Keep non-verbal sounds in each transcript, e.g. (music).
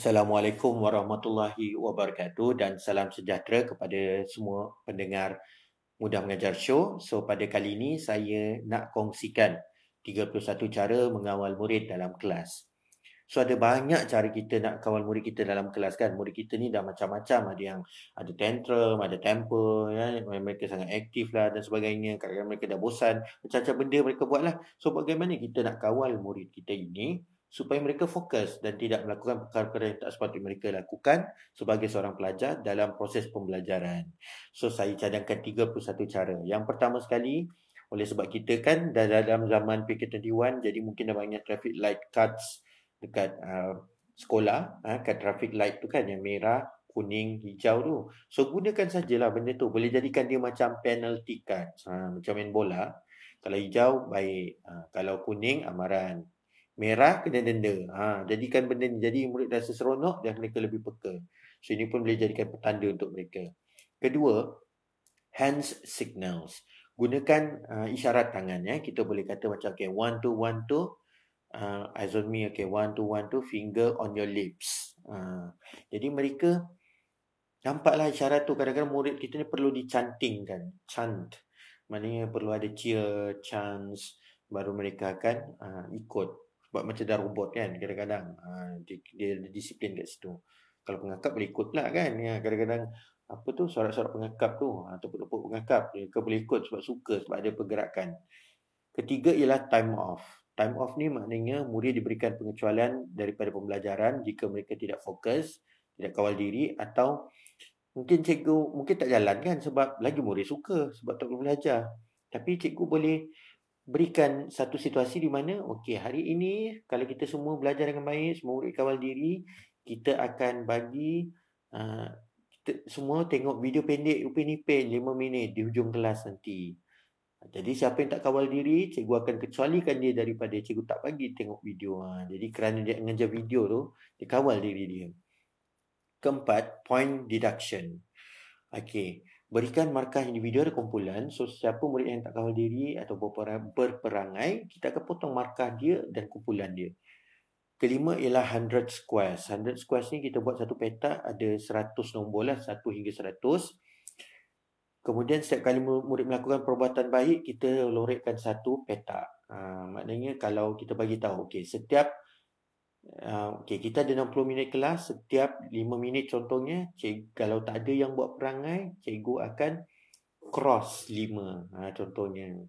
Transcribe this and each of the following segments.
Assalamualaikum warahmatullahi wabarakatuh dan salam sejahtera kepada semua pendengar Mudah Mengajar Show. So pada kali ini saya nak kongsikan 31 cara mengawal murid dalam kelas. So ada banyak cara kita nak kawal murid kita dalam kelas kan. Murid kita ni dah macam-macam. Ada yang ada tantrum, ada temper, ya. mereka sangat aktif lah dan sebagainya. Kadang-kadang mereka dah bosan. Macam-macam benda mereka buat lah. So bagaimana kita nak kawal murid kita ini supaya mereka fokus dan tidak melakukan perkara-perkara yang tak sepatutnya mereka lakukan sebagai seorang pelajar dalam proses pembelajaran. So saya cadangkan 31 cara. Yang pertama sekali, oleh sebab kita kan dalam zaman PK21 jadi mungkin dah banyak traffic light cards dekat uh, sekolah, uh, kat traffic light tu kan yang merah, kuning, hijau tu. So gunakan sajalah benda tu. Boleh jadikan dia macam penalty cards. Uh, macam main bola. Kalau hijau, baik. Uh, kalau kuning, amaran merah kena denda. Ha, jadikan benda ni jadi murid rasa seronok dan mereka lebih peka. So ini pun boleh jadikan petanda untuk mereka. Kedua, hands signals. Gunakan uh, isyarat tangan ya. Kita boleh kata macam okay, one two one two. Uh, eyes on me, okay, one two one two, finger on your lips. Uh, jadi mereka nampaklah isyarat tu kadang-kadang murid kita ni perlu dicantingkan. Chant. Maknanya perlu ada cheer, chance, baru mereka akan uh, ikut sebab macam dah robot kan kadang-kadang ha, dia, dia disiplin kat situ. Kalau pengakap boleh ikut pula kan ya, kadang-kadang apa tu suara-suara pengakap tu ha, atau pengakap pengakap dia boleh ikut sebab suka sebab ada pergerakan. Ketiga ialah time off. Time off ni maknanya murid diberikan pengecualian daripada pembelajaran jika mereka tidak fokus tidak kawal diri atau mungkin cikgu mungkin tak jalan kan sebab lagi murid suka sebab tak boleh belajar. Tapi cikgu boleh berikan satu situasi di mana okey hari ini kalau kita semua belajar dengan baik semua murid kawal diri kita akan bagi uh, kita semua tengok video pendek Upin Ipin 5 minit di hujung kelas nanti. Jadi siapa yang tak kawal diri cikgu akan kecualikan dia daripada cikgu tak bagi tengok video. Ha. jadi kerana dia mengejar video tu dia kawal diri dia. Keempat point deduction. Okey berikan markah individu ada kumpulan. So siapa murid yang tak kawal diri atau berperangai kita akan potong markah dia dan kumpulan dia. Kelima ialah 100 squares. 100 squares ni kita buat satu petak ada 100 nombor lah 1 hingga 100 kemudian setiap kali murid melakukan perbuatan baik kita lorekkan satu petak. Ha, maknanya kalau kita bagi tahu okey setiap Uh, okay, kita ada 60 minit kelas. Setiap 5 minit contohnya cik, Kalau tak ada yang buat perangai Cikgu akan cross 5 ha, Contohnya.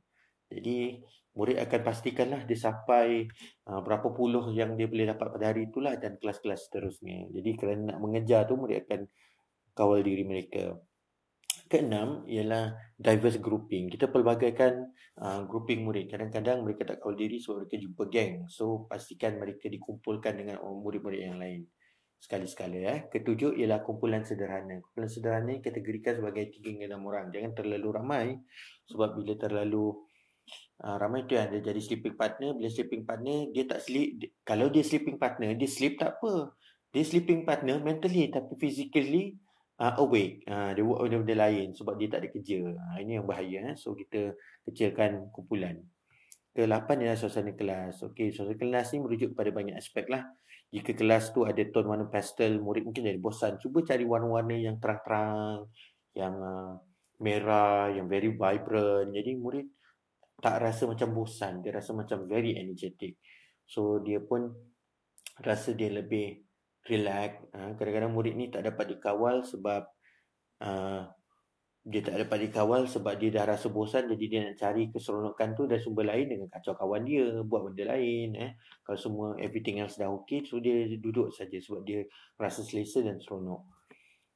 Jadi murid akan pastikanlah Dia sampai uh, berapa puluh yang dia boleh dapat pada hari itulah Dan kelas-kelas seterusnya. Jadi kerana nak mengejar tu Murid akan kawal diri mereka Keenam ialah diverse grouping. Kita pelbagaikan uh, grouping murid. Kadang-kadang mereka tak kawal diri sebab mereka jumpa geng. So pastikan mereka dikumpulkan dengan murid-murid yang lain. Sekali-sekala. Eh. Ketujuh ialah kumpulan sederhana. Kumpulan sederhana kategorikan sebagai tiga hingga enam orang. Jangan terlalu ramai. Sebab bila terlalu uh, ramai tu yang dia jadi sleeping partner. Bila sleeping partner dia tak sleep. Kalau dia sleeping partner dia sleep tak apa. Dia sleeping partner mentally tapi physically uh, awake. Uh, dia buat benda-benda lain sebab dia tak ada kerja. Uh, ini yang bahaya. Eh? So kita kecilkan kumpulan. Kelapan ialah suasana kelas. Okey, suasana kelas ni merujuk kepada banyak aspek lah. Jika kelas tu ada tone warna pastel, murid mungkin jadi bosan. Cuba cari warna-warna yang terang-terang, yang uh, merah, yang very vibrant. Jadi murid tak rasa macam bosan. Dia rasa macam very energetic. So dia pun rasa dia lebih relax. Uh, kadang-kadang murid ni tak dapat dikawal sebab uh, dia tak dapat dikawal sebab dia dah rasa bosan jadi dia nak cari keseronokan tu dan sumber lain dengan kacau kawan dia buat benda lain eh. Kalau semua everything else dah okey so dia duduk saja sebab dia rasa selesa dan seronok.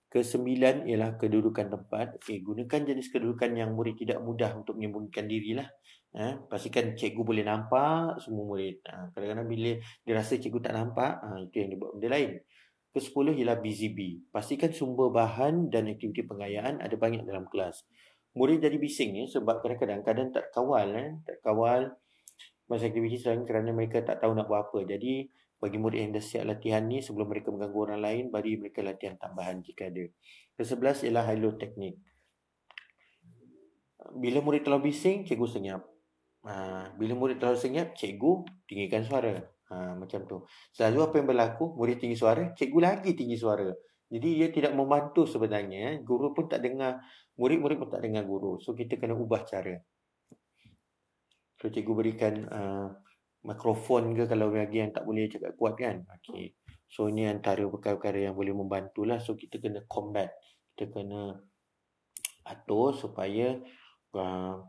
Kesembilan ialah kedudukan tempat. Okay, gunakan jenis kedudukan yang murid tidak mudah untuk menyembunyikan dirilah eh pastikan cikgu boleh nampak semua murid ha, kadang-kadang bila dia rasa cikgu tak nampak ha, itu yang dia buat benda lain Kesepuluh ialah busy bee. Pastikan sumber bahan dan aktiviti pengayaan ada banyak dalam kelas. Murid jadi bising ya sebab kadang-kadang kadang tak kawal eh, tak kawal masa aktiviti selain kerana mereka tak tahu nak buat apa. Jadi bagi murid yang dah siap latihan ni sebelum mereka mengganggu orang lain bagi mereka latihan tambahan jika ada. Kesebelas ialah halo teknik. Bila murid terlalu bising, cikgu senyap. Ha, bila murid terlalu senyap, cikgu tinggikan suara. Ha, macam tu. Selalu apa yang berlaku, murid tinggi suara, cikgu lagi tinggi suara. Jadi dia tidak membantu sebenarnya. Guru pun tak dengar, murid-murid pun tak dengar guru. So kita kena ubah cara. So cikgu berikan uh, mikrofon ke kalau bagi yang tak boleh cakap kuat kan. Okay. So ini antara perkara-perkara yang boleh membantulah. So kita kena combat. Kita kena atur supaya uh,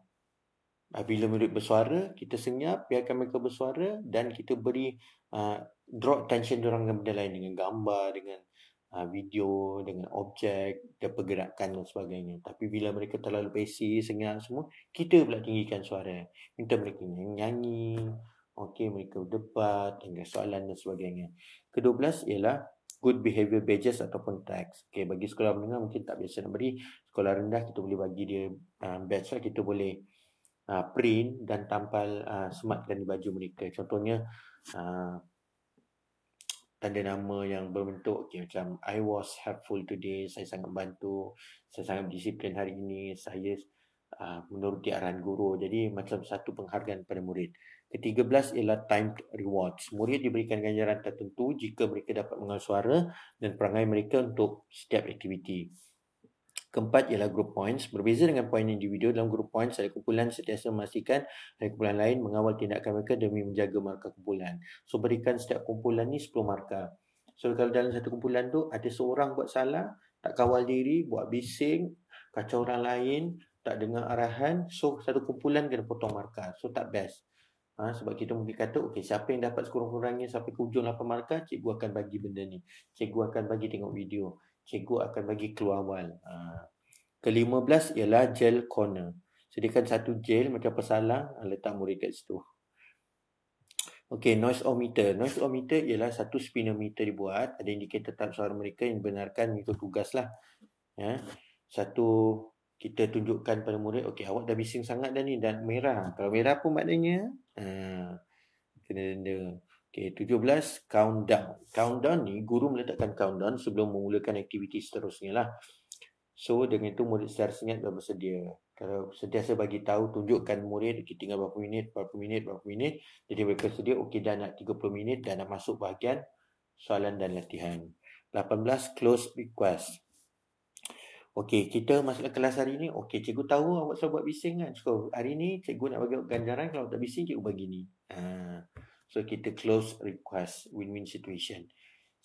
bila murid bersuara, kita senyap, biarkan mereka bersuara dan kita beri uh, draw attention orang dengan benda lain dengan gambar, dengan uh, video, dengan objek, dan pergerakan dan sebagainya. Tapi bila mereka terlalu pesi, senyap semua, kita pula tinggikan suara. Minta mereka nyanyi, okay, mereka berdebat, dengan soalan dan sebagainya. Kedua belas ialah good behavior badges ataupun tags. Okay, bagi sekolah menengah mungkin tak biasa nak beri. Sekolah rendah kita boleh bagi dia uh, badge lah. Kita boleh uh, print dan tampal uh, sematkan di baju mereka. Contohnya uh, tanda nama yang berbentuk okay, macam I was helpful today, saya sangat bantu, saya sangat disiplin hari ini, saya uh, menuruti arahan guru. Jadi macam satu penghargaan pada murid. Ketiga belas ialah timed rewards. Murid diberikan ganjaran tertentu jika mereka dapat mengenal suara dan perangai mereka untuk setiap aktiviti. Keempat ialah group points. Berbeza dengan poin individu dalam group points, ada kumpulan setiasa memastikan ada kumpulan lain mengawal tindakan mereka demi menjaga markah kumpulan. So berikan setiap kumpulan ni 10 markah. So kalau dalam satu kumpulan tu ada seorang buat salah, tak kawal diri, buat bising, kacau orang lain, tak dengar arahan, so satu kumpulan kena potong markah. So tak best. Ha, sebab kita mungkin kata, okay, siapa yang dapat sekurang-kurangnya sampai ke ujung 8 markah, cikgu akan bagi benda ni. Cikgu akan bagi tengok video cikgu akan bagi keluar awal. Ha. Kelima belas ialah gel corner. Sediakan satu gel macam pesalang letak murid kat situ. Okey, noise ometer. Noise ometer ialah satu speedometer dibuat. Ada indikator tahap suara mereka yang benarkan mengikut tugas lah. Ya. Satu kita tunjukkan pada murid, okey awak dah bising sangat dah ni dan merah. Kalau merah pun maknanya ha, kena denda. Okay, 17 countdown. Countdown ni guru meletakkan countdown sebelum memulakan aktiviti seterusnya lah. So dengan itu murid secara senyap dah bersedia. Kalau sentiasa bagi tahu tunjukkan murid kita tinggal berapa minit, berapa minit, berapa minit. Jadi mereka sedia okey dah nak 30 minit dan nak masuk bahagian soalan dan latihan. 18 close request. Okey, kita masuk kelas hari ni. Okey, cikgu tahu awak selalu buat bising kan. So, hari ni cikgu nak bagi ganjaran kalau tak bising cikgu bagi ni. Ha. So kita close request win-win situation.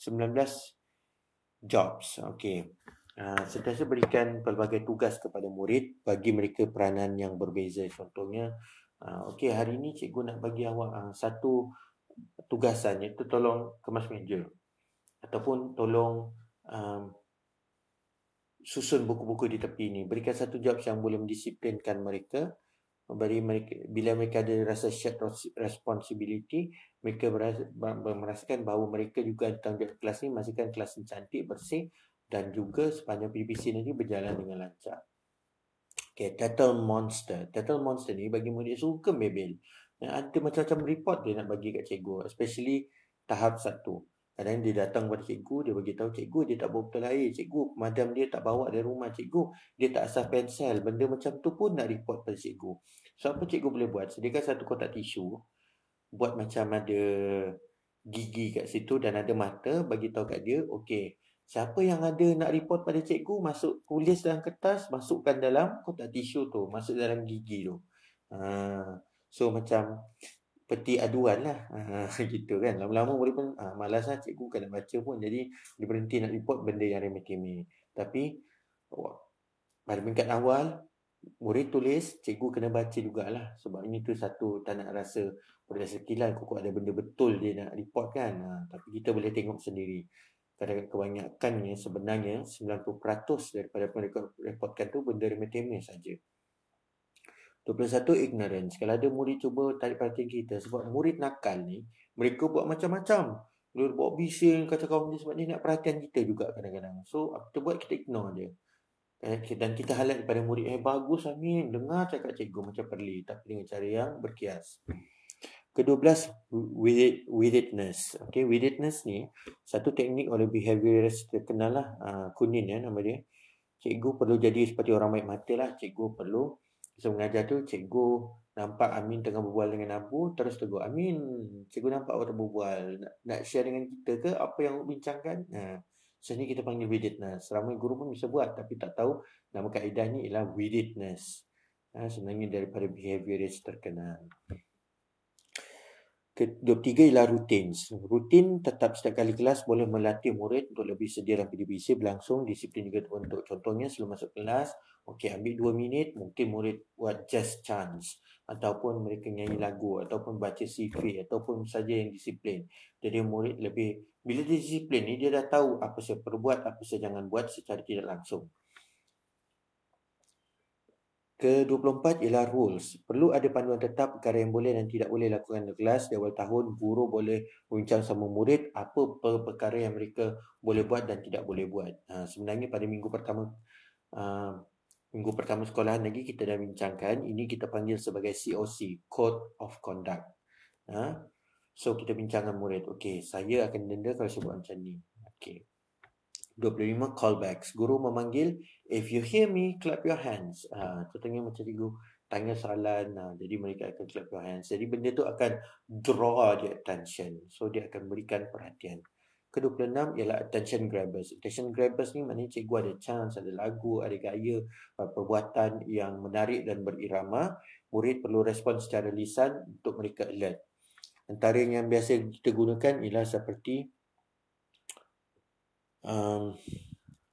19 jobs. Okay. Uh, sentiasa berikan pelbagai tugas kepada murid bagi mereka peranan yang berbeza. Contohnya, uh, okay hari ini cikgu nak bagi awak uh, satu tugasan iaitu tolong kemas meja ataupun tolong um, susun buku-buku di tepi ini. Berikan satu job yang boleh mendisiplinkan mereka bagi mereka bila mereka ada rasa shared responsibility mereka merasakan bahawa mereka juga tanggungjawab kelas ni memastikan kelas ni cantik bersih dan juga sepanjang PPC nanti berjalan dengan lancar. Okay, Tattle Monster. Tattle Monster ni bagi murid suka bebel. Ada macam-macam report dia nak bagi kat cikgu. Especially tahap satu. Kadang dia datang kepada cikgu, dia bagi tahu cikgu dia tak bawa botol air. Cikgu, madam dia tak bawa dari rumah cikgu. Dia tak asah pensel. Benda macam tu pun nak report pada cikgu. So apa cikgu boleh buat? Sediakan satu kotak tisu. Buat macam ada gigi kat situ dan ada mata. Bagi tahu kat dia, okey. Siapa yang ada nak report pada cikgu, masuk tulis dalam kertas, masukkan dalam kotak tisu tu. Masuk dalam gigi tu. Ha. So macam peti aduan lah ha, (laughs) gitu kan lama-lama murid pun ha, malas lah cikgu kan nak baca pun jadi dia berhenti nak report benda yang remeh-temeh tapi oh, pada peringkat awal murid tulis cikgu kena baca jugalah sebab ini tu satu tak nak rasa pada sekilas kok ada benda betul dia nak report kan ha, tapi kita boleh tengok sendiri kadang kebanyakannya sebenarnya 90% daripada mereka reportkan tu benda remeh-temeh saja 21 ignorance. Kalau ada murid cuba tarik perhatian kita sebab murid nakal ni mereka buat macam-macam. Mereka buat bising kata kawan dia sebab dia nak perhatian kita juga kadang-kadang. So apa kita buat kita ignore dia. Eh, dan kita highlight kepada murid eh bagus Amin dengar cakap cikgu macam perli tapi dengan cara yang berkias. Ke-12 with itness. Okay, with itness ni satu teknik oleh behaviorist terkenal lah uh, Kunin ya nama dia. Cikgu perlu jadi seperti orang baik mata lah. Cikgu perlu So mengajar tu cikgu nampak Amin tengah berbual dengan Abu, terus tegur, Amin, cikgu nampak awak berbual, nak, nak share dengan kita ke apa yang bincangkan? Nah, sini kita panggil widitness. Ramai guru pun bisa buat, tapi tak tahu nama kaedah ni ialah widitness. Nah, sebenarnya daripada behaviorist terkenal. Ketiga ialah rutin. Rutin tetap setiap kali kelas boleh melatih murid untuk lebih sedia dan PDBC berlangsung. Disiplin juga terbentuk. Contohnya sebelum masuk kelas, okey ambil dua minit, mungkin murid buat just chance. Ataupun mereka nyanyi lagu, ataupun baca CV, ataupun saja yang disiplin. Jadi murid lebih, bila dia disiplin ni, dia dah tahu apa saya buat, apa saya jangan buat secara tidak langsung. Ke-24 ialah rules. Perlu ada panduan tetap perkara yang boleh dan tidak boleh lakukan di kelas. Di awal tahun, guru boleh bincang sama murid apa perkara yang mereka boleh buat dan tidak boleh buat. Ha, sebenarnya pada minggu pertama uh, minggu pertama sekolah lagi kita dah bincangkan. Ini kita panggil sebagai COC, Code of Conduct. Ha? So, kita bincangkan murid. Okey, saya akan denda kalau saya buat macam ni. Okey. 25 callbacks. Guru memanggil, if you hear me, clap your hands. Uh, contohnya macam cikgu tanya soalan, uh, jadi mereka akan clap your hands. Jadi benda tu akan draw the attention. So dia akan berikan perhatian. Ke-26 ialah attention grabbers. Attention grabbers ni maknanya cikgu ada chance, ada lagu, ada gaya, perbuatan yang menarik dan berirama. Murid perlu respon secara lisan untuk mereka alert. Antara yang biasa kita gunakan ialah seperti um,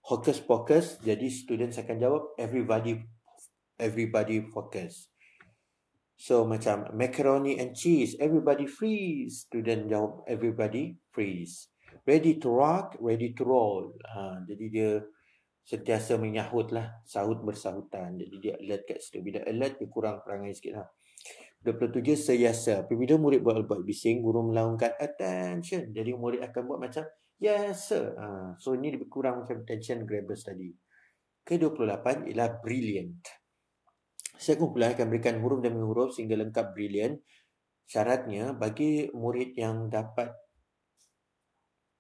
hocus pocus jadi students akan jawab everybody everybody focus so macam macaroni and cheese everybody freeze student jawab everybody freeze ready to rock ready to roll ha, jadi dia sentiasa menyahut lah sahut bersahutan jadi dia alert kat situ bila alert dia kurang perangai sikit lah 27 seyasa apabila murid buat buat bising guru melaungkan attention jadi murid akan buat macam Yes, sir. Ha, so, ini lebih kurang macam attention grabbers tadi. Ke-28 ialah brilliant. Saya kumpulan akan berikan huruf demi huruf sehingga lengkap brilliant. Syaratnya, bagi murid yang dapat,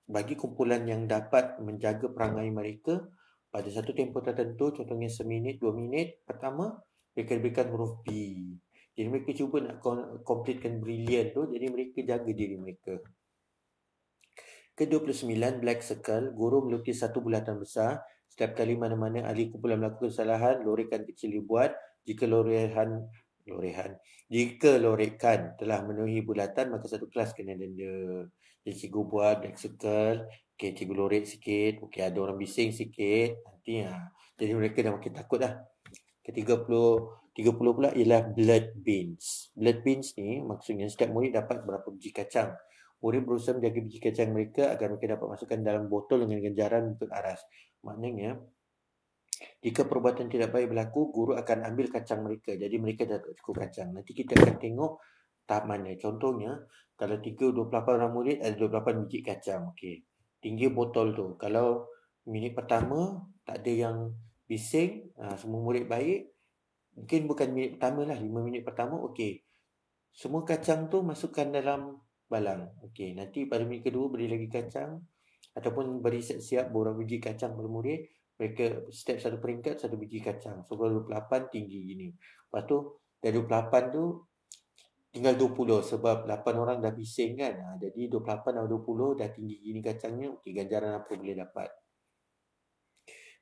bagi kumpulan yang dapat menjaga perangai mereka pada satu tempoh tertentu, contohnya seminit, dua minit, pertama, mereka diberikan huruf B. Jadi mereka cuba nak completekan brilliant tu, jadi mereka jaga diri mereka. Ke-29 Black Circle, guru melukis satu bulatan besar. Setiap kali mana-mana ahli kumpulan melakukan kesalahan, lorekan kecil dibuat. Jika lorehan lorehan. Jika lorekan telah memenuhi bulatan, maka satu kelas kena denda. Jadi cikgu buat black circle. Okay, cikgu lorek sikit. Okay, ada orang bising sikit. Nanti ya. Jadi mereka dah makin takut dah. Ke-30 30 pula ialah blood beans. Blood beans ni maksudnya setiap murid dapat berapa biji kacang. Murid berusaha menjaga biji kacang mereka agar mereka dapat masukkan dalam botol dengan ganjaran untuk aras. Maknanya, jika perbuatan tidak baik berlaku, guru akan ambil kacang mereka. Jadi mereka dah tak cukup kacang. Nanti kita akan tengok mana. Contohnya, kalau 3, 28 orang murid ada 28 biji kacang. Okey. Tinggi botol tu. Kalau minit pertama tak ada yang bising, ha, semua murid baik, mungkin bukan minit pertama lah, 5 minit pertama, okey. Semua kacang tu masukkan dalam balang. Okey, nanti pada minggu kedua beri lagi kacang ataupun beri siap-siap borang biji kacang pada murid. Mereka step satu peringkat satu biji kacang. So kalau 28 tinggi gini. Lepas tu dari 28 tu tinggal 20 sebab 8 orang dah bising kan. Ha, jadi 28 atau 20 dah tinggi gini kacangnya. Okey, ganjaran apa boleh dapat?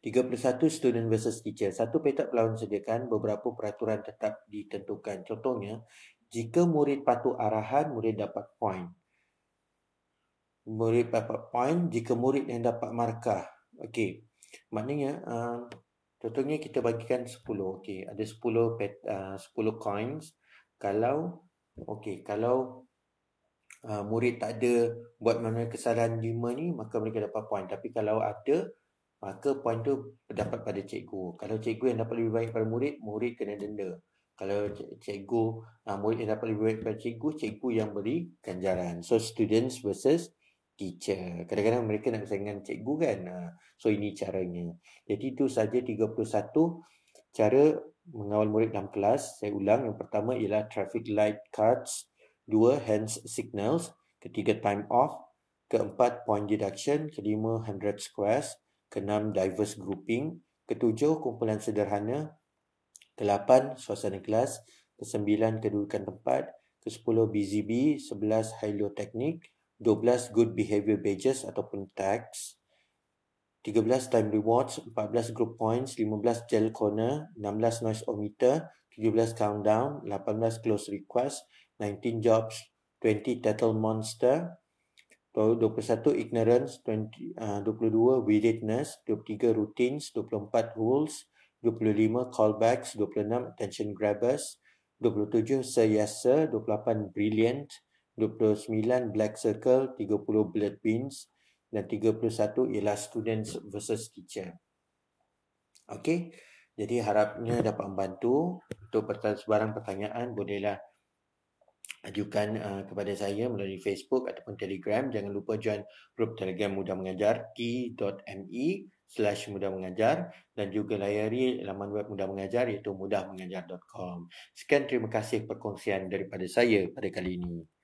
31 student versus teacher. Satu petak pelawan sediakan beberapa peraturan tetap ditentukan. Contohnya, jika murid patuh arahan, murid dapat point. Murid dapat point jika murid yang dapat markah. Okey. Maknanya uh, contohnya kita bagikan 10. Okey, ada 10 pet, uh, 10 coins. Kalau okey, kalau uh, murid tak ada buat mana kesalahan 5 ni, maka mereka dapat point. Tapi kalau ada maka point tu dapat pada cikgu. Kalau cikgu yang dapat lebih baik pada murid, murid kena denda. Kalau cikgu, uh, murid yang dapat lebih baik daripada cikgu, cikgu yang beri ganjaran. So, students versus teacher. Kadang-kadang mereka nak bersaing dengan cikgu kan. Uh, so, ini caranya. Jadi, itu saja 31 cara mengawal murid dalam kelas. Saya ulang. Yang pertama ialah traffic light cards. Dua, hands signals. Ketiga, time off. Keempat, point deduction. Kelima, 100 squares. Keenam, diverse grouping. Ketujuh, kumpulan sederhana. Kelapan, suasana kelas. ke-9 kedudukan tempat, ke-10 BZB, 11 Hilo Teknik, 12 Good Behavior Badges ataupun tags, 13 Time Rewards, 14 Group Points, 15 Gel Corner, 16 Noise Ometer, 17 Countdown, 18 Close Request, 19 Jobs, 20 Tattle Monster, 21 Ignorance, 20, uh, 22 Weirdedness, 23 Routines, 24 Rules, 25 Callbacks, 26 Attention Grabbers, 27 Sir Yes Sir, 28 Brilliant, 29 Black Circle, 30 Blood Beans, dan 31 ialah students versus teacher. Okey. Jadi harapnya dapat membantu untuk sebarang pertanyaan bolehlah ajukan uh, kepada saya melalui Facebook ataupun Telegram. Jangan lupa join grup Telegram Mudah Mengajar t.me slash mudah mengajar dan juga layari laman web mudah mengajar iaitu mudahmengajar.com. Sekian terima kasih perkongsian daripada saya pada kali ini.